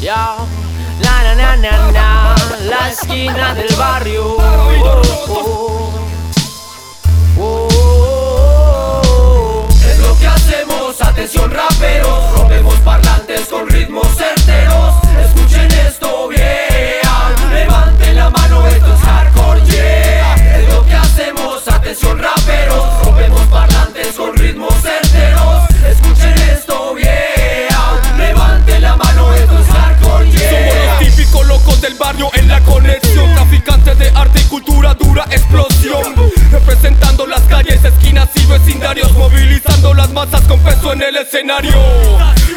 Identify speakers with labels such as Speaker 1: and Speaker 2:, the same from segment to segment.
Speaker 1: Ya, na na na na na, la esquina del barrio. Oh, oh, oh,
Speaker 2: con
Speaker 3: peso en el escenario.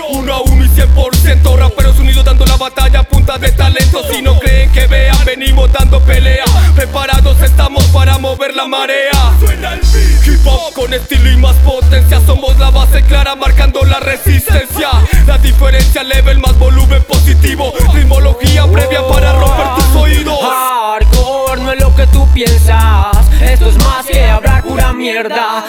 Speaker 3: Uno a uno y cien por ciento Raperos unidos dando la batalla a punta de talento. Si no creen que vean, venimos dando pelea. Preparados estamos para mover la marea. Hip hop con estilo y más potencia. Somos la base clara marcando la resistencia. La diferencia level más volumen positivo. Ritmología previa para romper tus oídos.
Speaker 1: Hardcore no es lo que tú piensas. Esto es más que hablar pura mierda.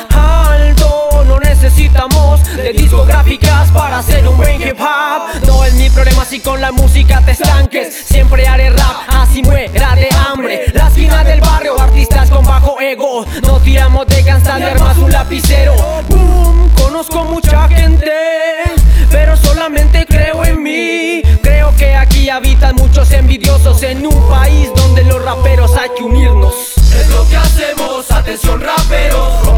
Speaker 1: De discográficas para hacer un buen hip hop. No es mi problema si con la música te estanques. Siempre haré rap, así muera de hambre. La esquina del barrio, artistas con bajo ego. No tiramos de cansander más un lapicero. Boom, conozco mucha gente, pero solamente creo en mí. Creo que aquí habitan muchos envidiosos en un país donde los raperos hay que unirnos.
Speaker 2: Es lo que hacemos, atención raperos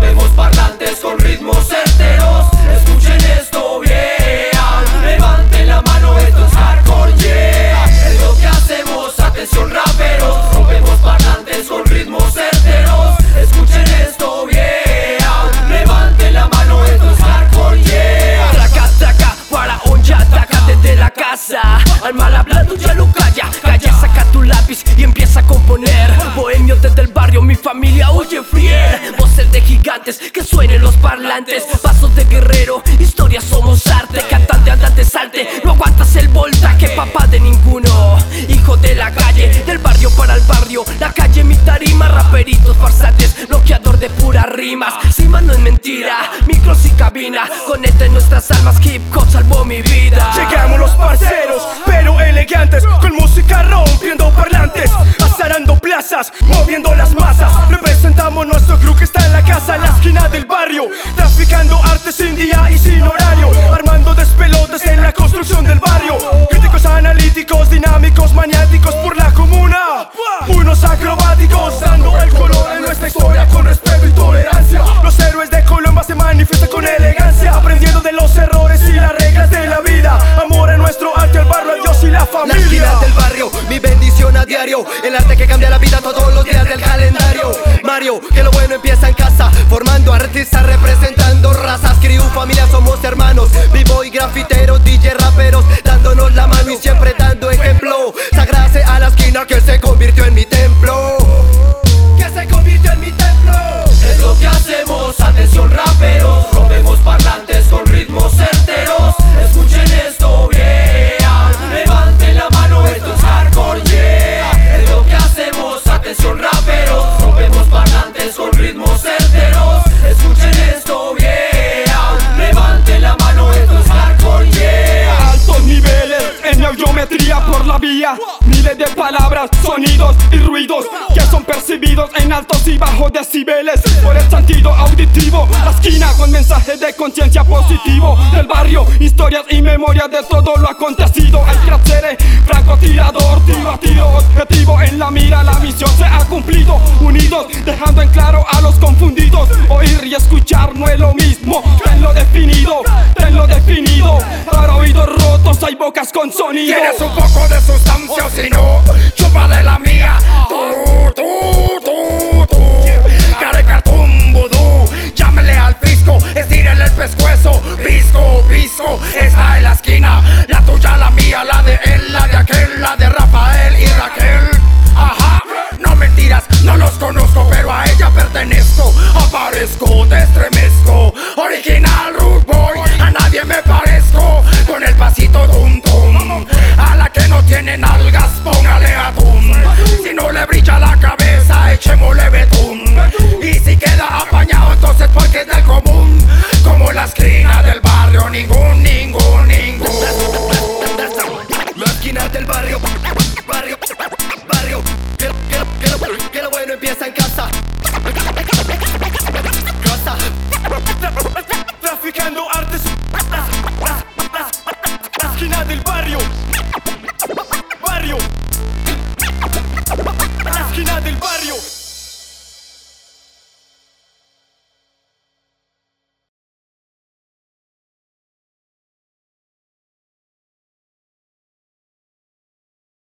Speaker 1: Pasos de guerrero, historia somos arte. Cantante, andante, salte, no aguantas el voltaje Papá de ninguno, hijo de la calle Del barrio para el barrio, la calle mi tarima Raperitos, farsantes, bloqueador de puras rimas. Cima no es mentira, micros y cabina. Conecten nuestras almas, hip hop salvó mi vida.
Speaker 3: Llegamos los parceros, pero elegantes. Con música rompiendo parlantes Azarando plazas, moviendo las masas. Representamos nuestro crew que está en la casa En la esquina del barrio. Traficando arte sin día y sin horario. Armando despelotes en la construcción del barrio. Críticos analíticos, dinámicos, maniáticos por la comuna. Unos acrobáticos
Speaker 4: diario. El arte que cambia la vida todos los días del calendario. Mario, que lo bueno empieza en casa Formando artistas, representando razas. Crew, familia, somos hermanos. Vivo y grafiteros, DJ, raperos Dándonos la mano y siempre dando ejemplo
Speaker 3: sonidos y ruidos Que son percibidos en altos y bajos decibeles Por el sentido auditivo. La esquina con mensajes de conciencia positivo Del barrio, historias y memorias de todo lo acontecido. Hay eh, francotirador, tiro a tiro Objetivo en la mira, la misión se ha cumplido. Unidos, dejando en claro a los confundidos Oír y escuchar no es lo mismo. Tenlo definido, tenlo definido Para oídos hay bocas con sonido
Speaker 5: ¿Quieres un poco de sustancia o si no? Chupa de la mía Tú, tú,